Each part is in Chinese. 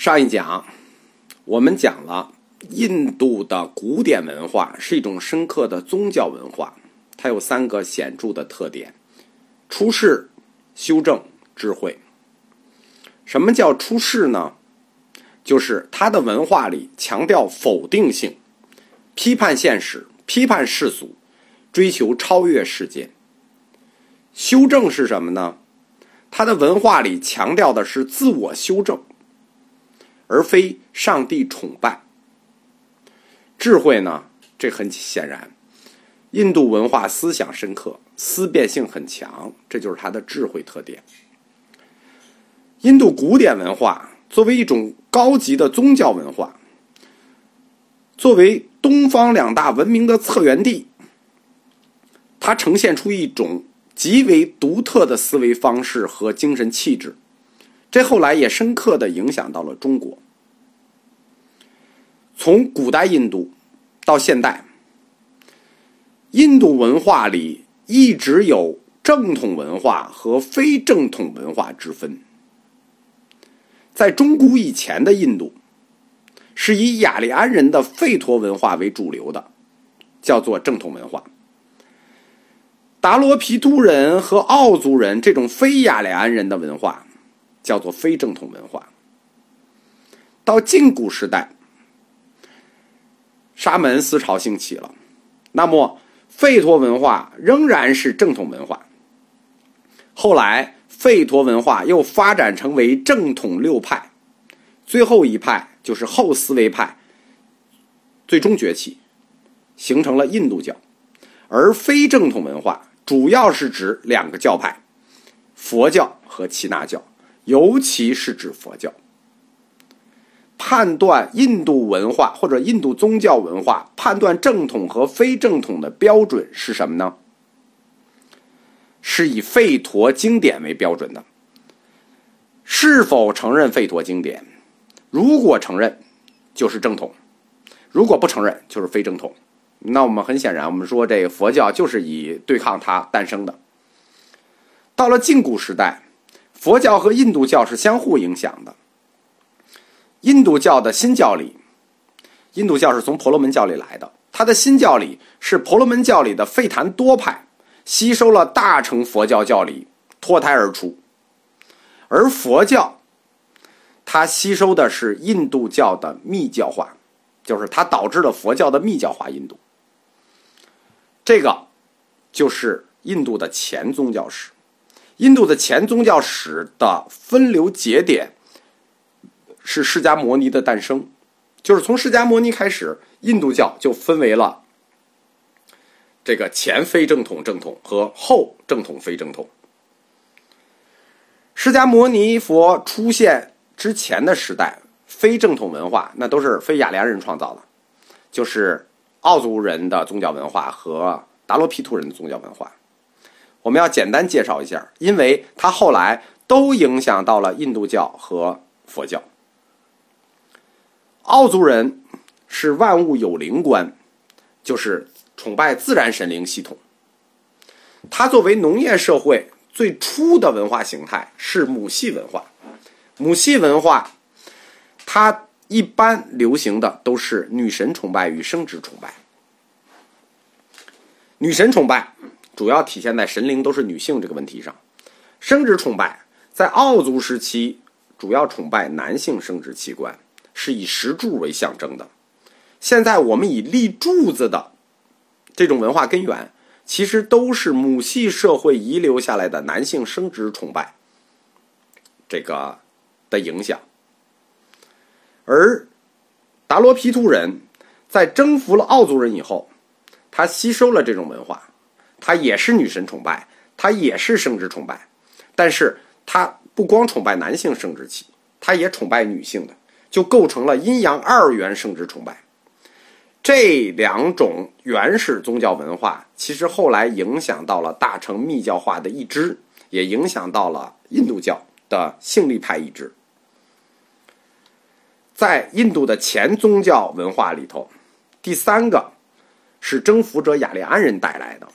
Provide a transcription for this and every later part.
上一讲我们讲了印度的古典文化是一种深刻的宗教文化，它有三个显著的特点：出世、修正、智慧。什么叫出世呢？就是它的文化里强调否定性，批判现实，批判世俗，追求超越世界。修正是什么呢？它的文化里强调的是自我修正，而非上帝崇拜。智慧呢？这很显然，印度文化思想深刻，思辨性很强，这就是它的智慧特点。印度古典文化作为一种高级的宗教文化，作为东方两大文明的策源地，它呈现出一种。极为独特的思维方式和精神气质，这后来也深刻的影响到了中国。从古代印度到现代，印度文化里一直有正统文化和非正统文化之分。在中古以前的印度，是以雅利安人的吠陀文化为主流的，叫做正统文化。达罗毗荼人和奥族人这种非雅利安人的文化，叫做非正统文化。到近古时代，沙门思潮兴起了，那么吠陀文化仍然是正统文化。后来，吠陀文化又发展成为正统六派，最后一派就是后思维派，最终崛起，形成了印度教，而非正统文化。主要是指两个教派，佛教和耆那教，尤其是指佛教。判断印度文化或者印度宗教文化，判断正统和非正统的标准是什么呢？是以吠陀经典为标准的。是否承认吠陀经典？如果承认，就是正统；如果不承认，就是非正统。那我们很显然，我们说这个佛教就是以对抗它诞生的。到了近古时代，佛教和印度教是相互影响的。印度教的新教理，印度教是从婆罗门教里来的，它的新教理是婆罗门教里的吠檀多派吸收了大乘佛教教理，脱胎而出。而佛教，它吸收的是印度教的密教化，就是它导致了佛教的密教化印度。这个就是印度的前宗教史。印度的前宗教史的分流节点是释迦摩尼的诞生，就是从释迦摩尼开始，印度教就分为了这个前非正统正统和后正统非正统。释迦摩尼佛出现之前的时代，非正统文化那都是非雅利安人创造的，就是。奥族人的宗教文化和达罗毗荼人的宗教文化，我们要简单介绍一下，因为它后来都影响到了印度教和佛教。奥族人是万物有灵观，就是崇拜自然神灵系统。它作为农业社会最初的文化形态是母系文化，母系文化，它。一般流行的都是女神崇拜与生殖崇拜。女神崇拜主要体现在神灵都是女性这个问题上，生殖崇拜在奥族时期主要崇拜男性生殖器官，是以石柱为象征的。现在我们以立柱子的这种文化根源，其实都是母系社会遗留下来的男性生殖崇拜这个的影响。而达罗皮图人在征服了奥族人以后，他吸收了这种文化，他也是女神崇拜，他也是生殖崇拜，但是他不光崇拜男性生殖器，他也崇拜女性的，就构成了阴阳二元生殖崇拜。这两种原始宗教文化，其实后来影响到了大乘密教化的一支，也影响到了印度教的性力派一支。在印度的前宗教文化里头，第三个是征服者雅利安人带来的。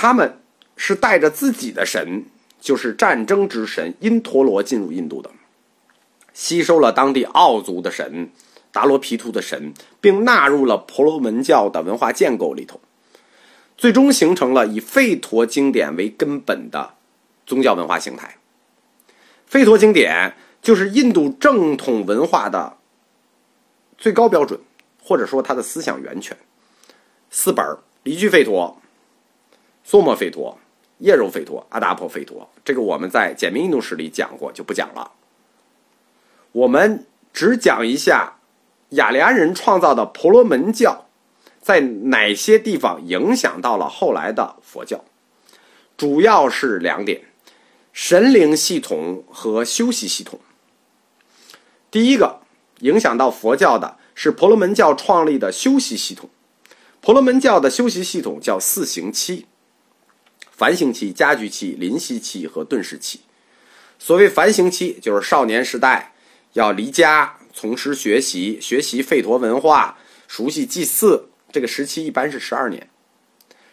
他们是带着自己的神，就是战争之神因陀罗进入印度的。吸收了当地奥族的神、达罗毗荼的神，并纳入了婆罗门教的文化建构里头，最终形成了以吠陀经典为根本的宗教文化形态。吠陀经典就是印度正统文化的最高标准，或者说它的思想源泉。四本儿离句吠陀、梭摩吠陀、叶柔吠陀、阿达婆吠陀，这个我们在简明印度史里讲过，就不讲了。我们只讲一下雅利安人创造的婆罗门教在哪些地方影响到了后来的佛教，主要是两点：神灵系统和修习系统。第一个影响到佛教的是婆罗门教创立的修习系统。婆罗门教的修习系统叫四行期：繁行期、家居期、临习期和顿世期。所谓繁行期，就是少年时代。要离家从师学习，学习吠陀文化，熟悉祭祀。这个时期一般是十二年，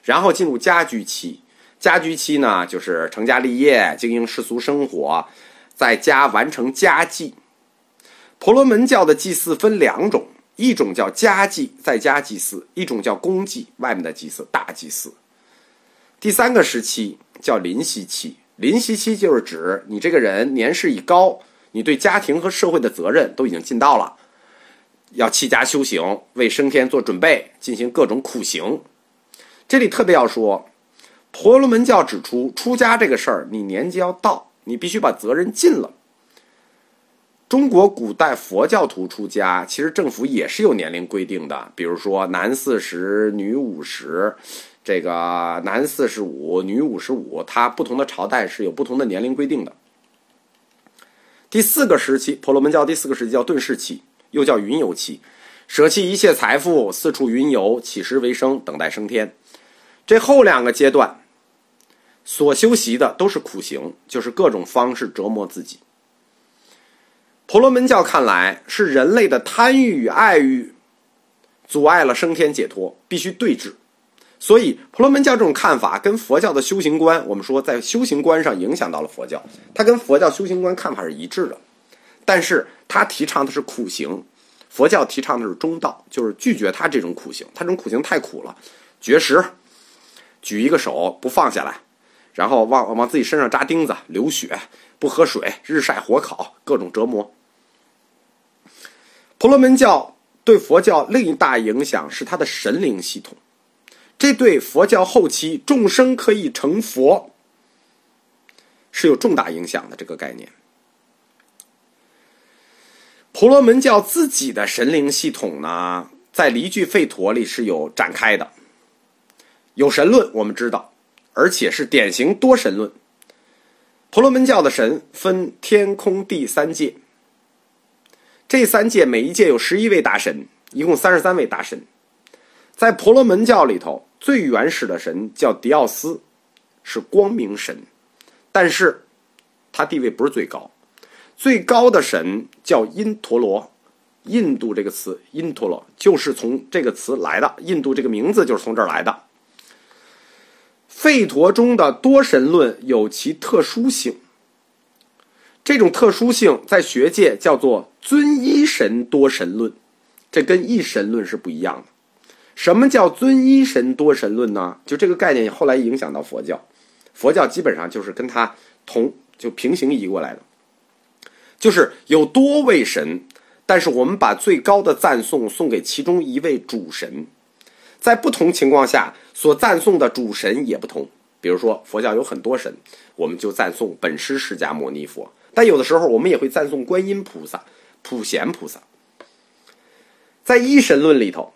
然后进入家居期。家居期呢，就是成家立业，经营世俗生活，在家完成家祭。婆罗门教的祭祀分两种，一种叫家祭，在家祭祀；一种叫公祭，外面的祭祀，大祭祀。第三个时期叫临习期，临习期就是指你这个人年事已高。你对家庭和社会的责任都已经尽到了，要弃家修行，为升天做准备，进行各种苦行。这里特别要说，婆罗门教指出，出家这个事儿，你年纪要到，你必须把责任尽了。中国古代佛教徒出家，其实政府也是有年龄规定的，比如说男四十，女五十，这个男四十五，女五十五，它不同的朝代是有不同的年龄规定的。第四个时期，婆罗门教第四个时期叫顿世期，又叫云游期，舍弃一切财富，四处云游，起食为生，等待升天。这后两个阶段所修习的都是苦行，就是各种方式折磨自己。婆罗门教看来是人类的贪欲与爱欲阻碍了升天解脱，必须对峙。所以，婆罗门教这种看法跟佛教的修行观，我们说在修行观上影响到了佛教，它跟佛教修行观看法是一致的。但是，他提倡的是苦行，佛教提倡的是中道，就是拒绝他这种苦行，他这种苦行太苦了，绝食，举一个手不放下来，然后往往自己身上扎钉子，流血，不喝水，日晒火烤，各种折磨。婆罗门教对佛教另一大影响是它的神灵系统。这对佛教后期众生可以成佛是有重大影响的。这个概念，婆罗门教自己的神灵系统呢，在离句吠陀里是有展开的。有神论，我们知道，而且是典型多神论。婆罗门教的神分天空地三界，这三界每一界有十一位大神，一共三十三位大神。在婆罗门教里头，最原始的神叫迪奥斯，是光明神，但是他地位不是最高。最高的神叫因陀罗，印度这个词“因陀罗”就是从这个词来的，印度这个名字就是从这儿来的。吠陀中的多神论有其特殊性，这种特殊性在学界叫做尊一神多神论，这跟一神论是不一样的。什么叫尊一神多神论呢？就这个概念后来影响到佛教，佛教基本上就是跟它同就平行移过来的，就是有多位神，但是我们把最高的赞颂送给其中一位主神，在不同情况下所赞颂的主神也不同。比如说佛教有很多神，我们就赞颂本师释迦牟尼佛，但有的时候我们也会赞颂观音菩萨、普贤菩萨。在一神论里头。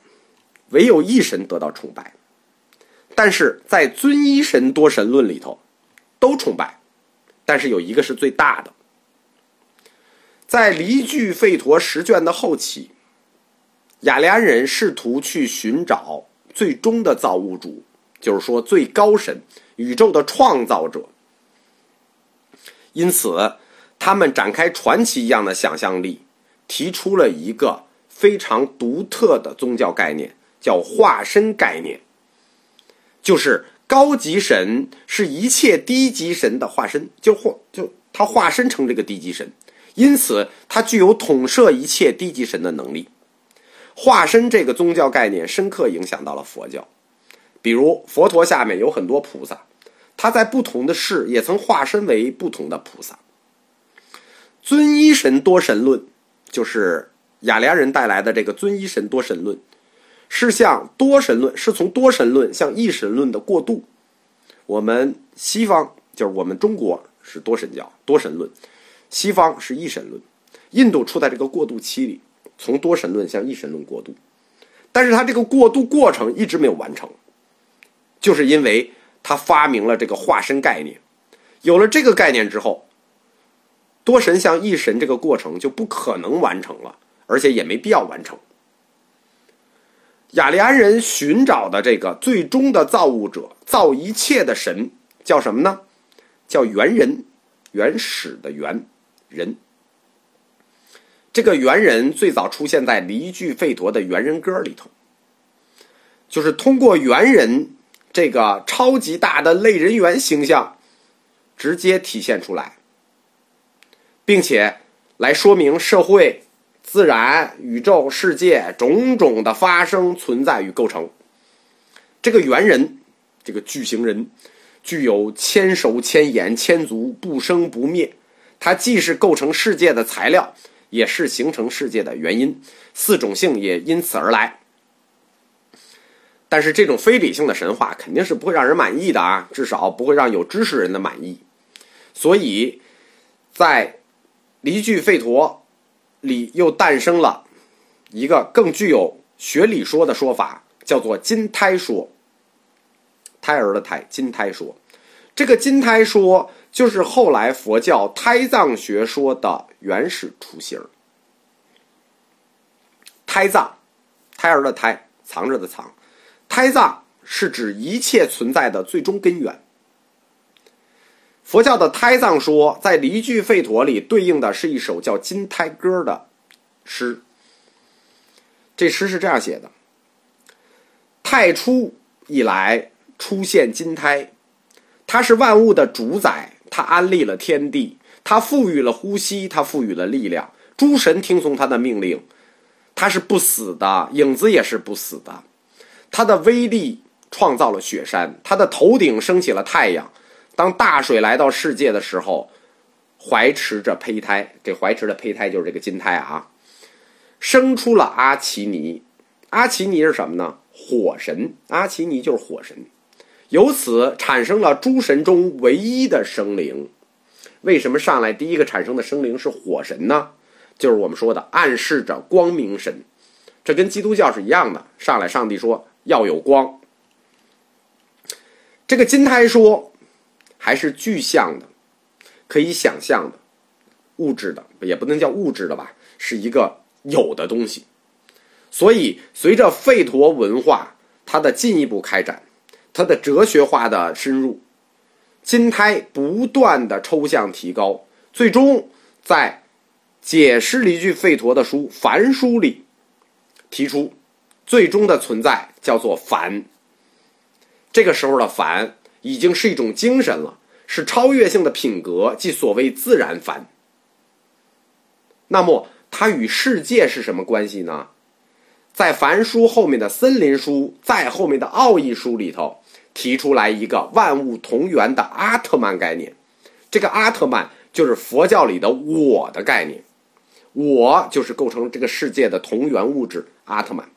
唯有一神得到崇拜，但是在尊一神多神论里头，都崇拜，但是有一个是最大的。在离句吠陀十卷的后期，雅利安人试图去寻找最终的造物主，就是说最高神、宇宙的创造者。因此，他们展开传奇一样的想象力，提出了一个非常独特的宗教概念。叫化身概念，就是高级神是一切低级神的化身，就化就他化身成这个低级神，因此他具有统摄一切低级神的能力。化身这个宗教概念深刻影响到了佛教，比如佛陀下面有很多菩萨，他在不同的世也曾化身为不同的菩萨。尊一神多神论就是雅利安人带来的这个尊一神多神论，是向多神论是从多神论向一神论的过渡。我们西方就是我们中国是多神教多神论，西方是一神论，印度处在这个过渡期里。从多神论向一神论过渡，但是他这个过渡过程一直没有完成，就是因为他发明了这个化身概念。有了这个概念之后，多神向一神这个过程就不可能完成了，而且也没必要完成。雅利安人寻找的这个最终的造物者、造一切的神叫什么呢？叫猿人，原始的猿人。这个猿人最早出现在离句吠陀的猿人歌里头，就是通过猿人这个超级大的类人猿形象，直接体现出来，并且来说明社会、自然、宇宙、世界种种的发生、存在与构成。这个猿人，这个巨型人，具有千手千眼千足，不生不灭。它既是构成世界的材料。也是形成世界的原因，四种性也因此而来。但是这种非理性的神话肯定是不会让人满意的啊，至少不会让有知识人的满意。所以，在离句吠陀里又诞生了一个更具有学理说的说法，叫做金胎说。胎儿的胎，金胎说。这个金胎说。就是后来佛教胎藏学说的原始雏形。胎藏，胎儿的胎，藏着的藏，胎藏是指一切存在的最终根源。佛教的胎藏说，在离句吠陀里对应的是一首叫《金胎歌》的诗。这诗是这样写的：太初以来出现金胎，它是万物的主宰。它安立了天地，它赋予了呼吸，它赋予了力量。诸神听从它的命令，他是不死的，影子也是不死的。他的威力创造了雪山，他的头顶升起了太阳。当大水来到世界的时候，怀持着胚胎，这怀持的胚胎就是这个金胎啊，生出了阿奇尼。阿奇尼是什么呢？火神。阿奇尼就是火神。由此产生了诸神中唯一的生灵。为什么上来第一个产生的生灵是火神呢？就是我们说的暗示着光明神。这跟基督教是一样的。上来上帝说要有光。这个金胎说还是具象的，可以想象的，物质的也不能叫物质的吧，是一个有的东西。所以随着吠陀文化它的进一步开展。它的哲学化的深入，金胎不断的抽象提高，最终在解释了一句吠陀的书《梵书》里提出，最终的存在叫做梵。这个时候的梵已经是一种精神了，是超越性的品格，即所谓自然凡。那么它与世界是什么关系呢？在凡书后面的森林书，在后面的奥义书里头。提出来一个万物同源的阿特曼概念，这个阿特曼就是佛教里的我的概念，我就是构成这个世界的同源物质阿特曼。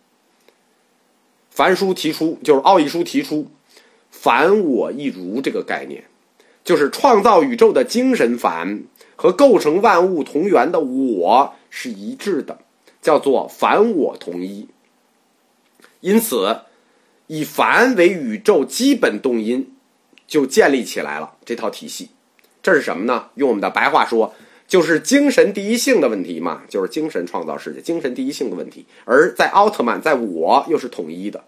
凡书提出就是奥义书提出凡我一如这个概念，就是创造宇宙的精神凡和构成万物同源的我是一致的，叫做凡我同一。因此。以凡为宇宙基本动因，就建立起来了这套体系。这是什么呢？用我们的白话说，就是精神第一性的问题嘛，就是精神创造世界，精神第一性的问题。而在奥特曼，在我又是统一的。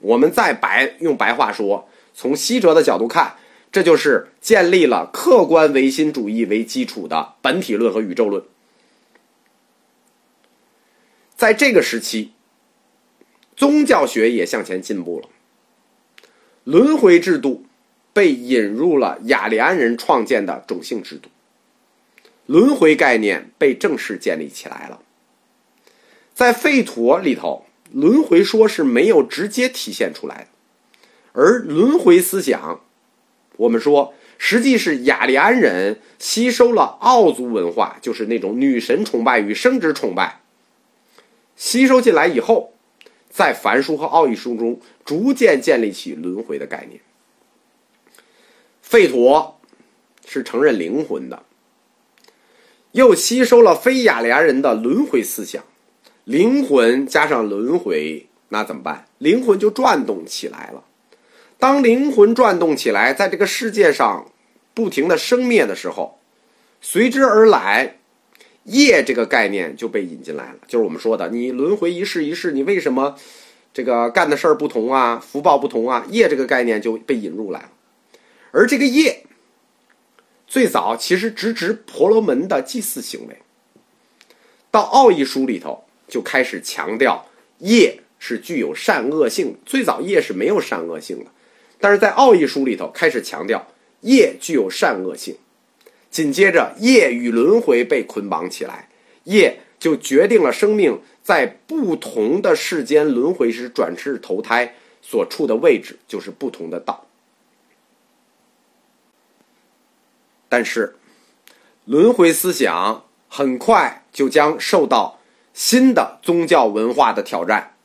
我们再白用白话说，从西哲的角度看，这就是建立了客观唯心主义为基础的本体论和宇宙论。在这个时期。宗教学也向前进步了，轮回制度被引入了雅利安人创建的种姓制度。轮回概念被正式建立起来了。在吠陀里头，轮回说是没有直接体现出来的，而轮回思想，我们说实际是雅利安人吸收了奥族文化，就是那种女神崇拜与生殖崇拜，吸收进来以后，在梵书和奥义书中逐渐建立起轮回的概念。吠陀是承认灵魂的。又吸收了非雅利安人的轮回思想，灵魂加上轮回，那怎么办？灵魂就转动起来了。当灵魂转动起来，在这个世界上不停的生灭的时候，随之而来业这个概念就被引进来了。就是我们说的，你轮回一世一世，你为什么这个干的事儿不同啊？福报不同啊？业这个概念就被引入来了，而这个业。最早其实直指婆罗门的祭祀行为，到奥义书里头就开始强调业是具有善恶性。最早业是没有善恶性的，但是在奥义书里头开始强调业具有善恶性。紧接着业与轮回被捆绑起来，业就决定了生命在不同的世间轮回时转世投胎所处的位置，就是不同的道。但是，轮回思想很快就将受到新的宗教文化的挑战。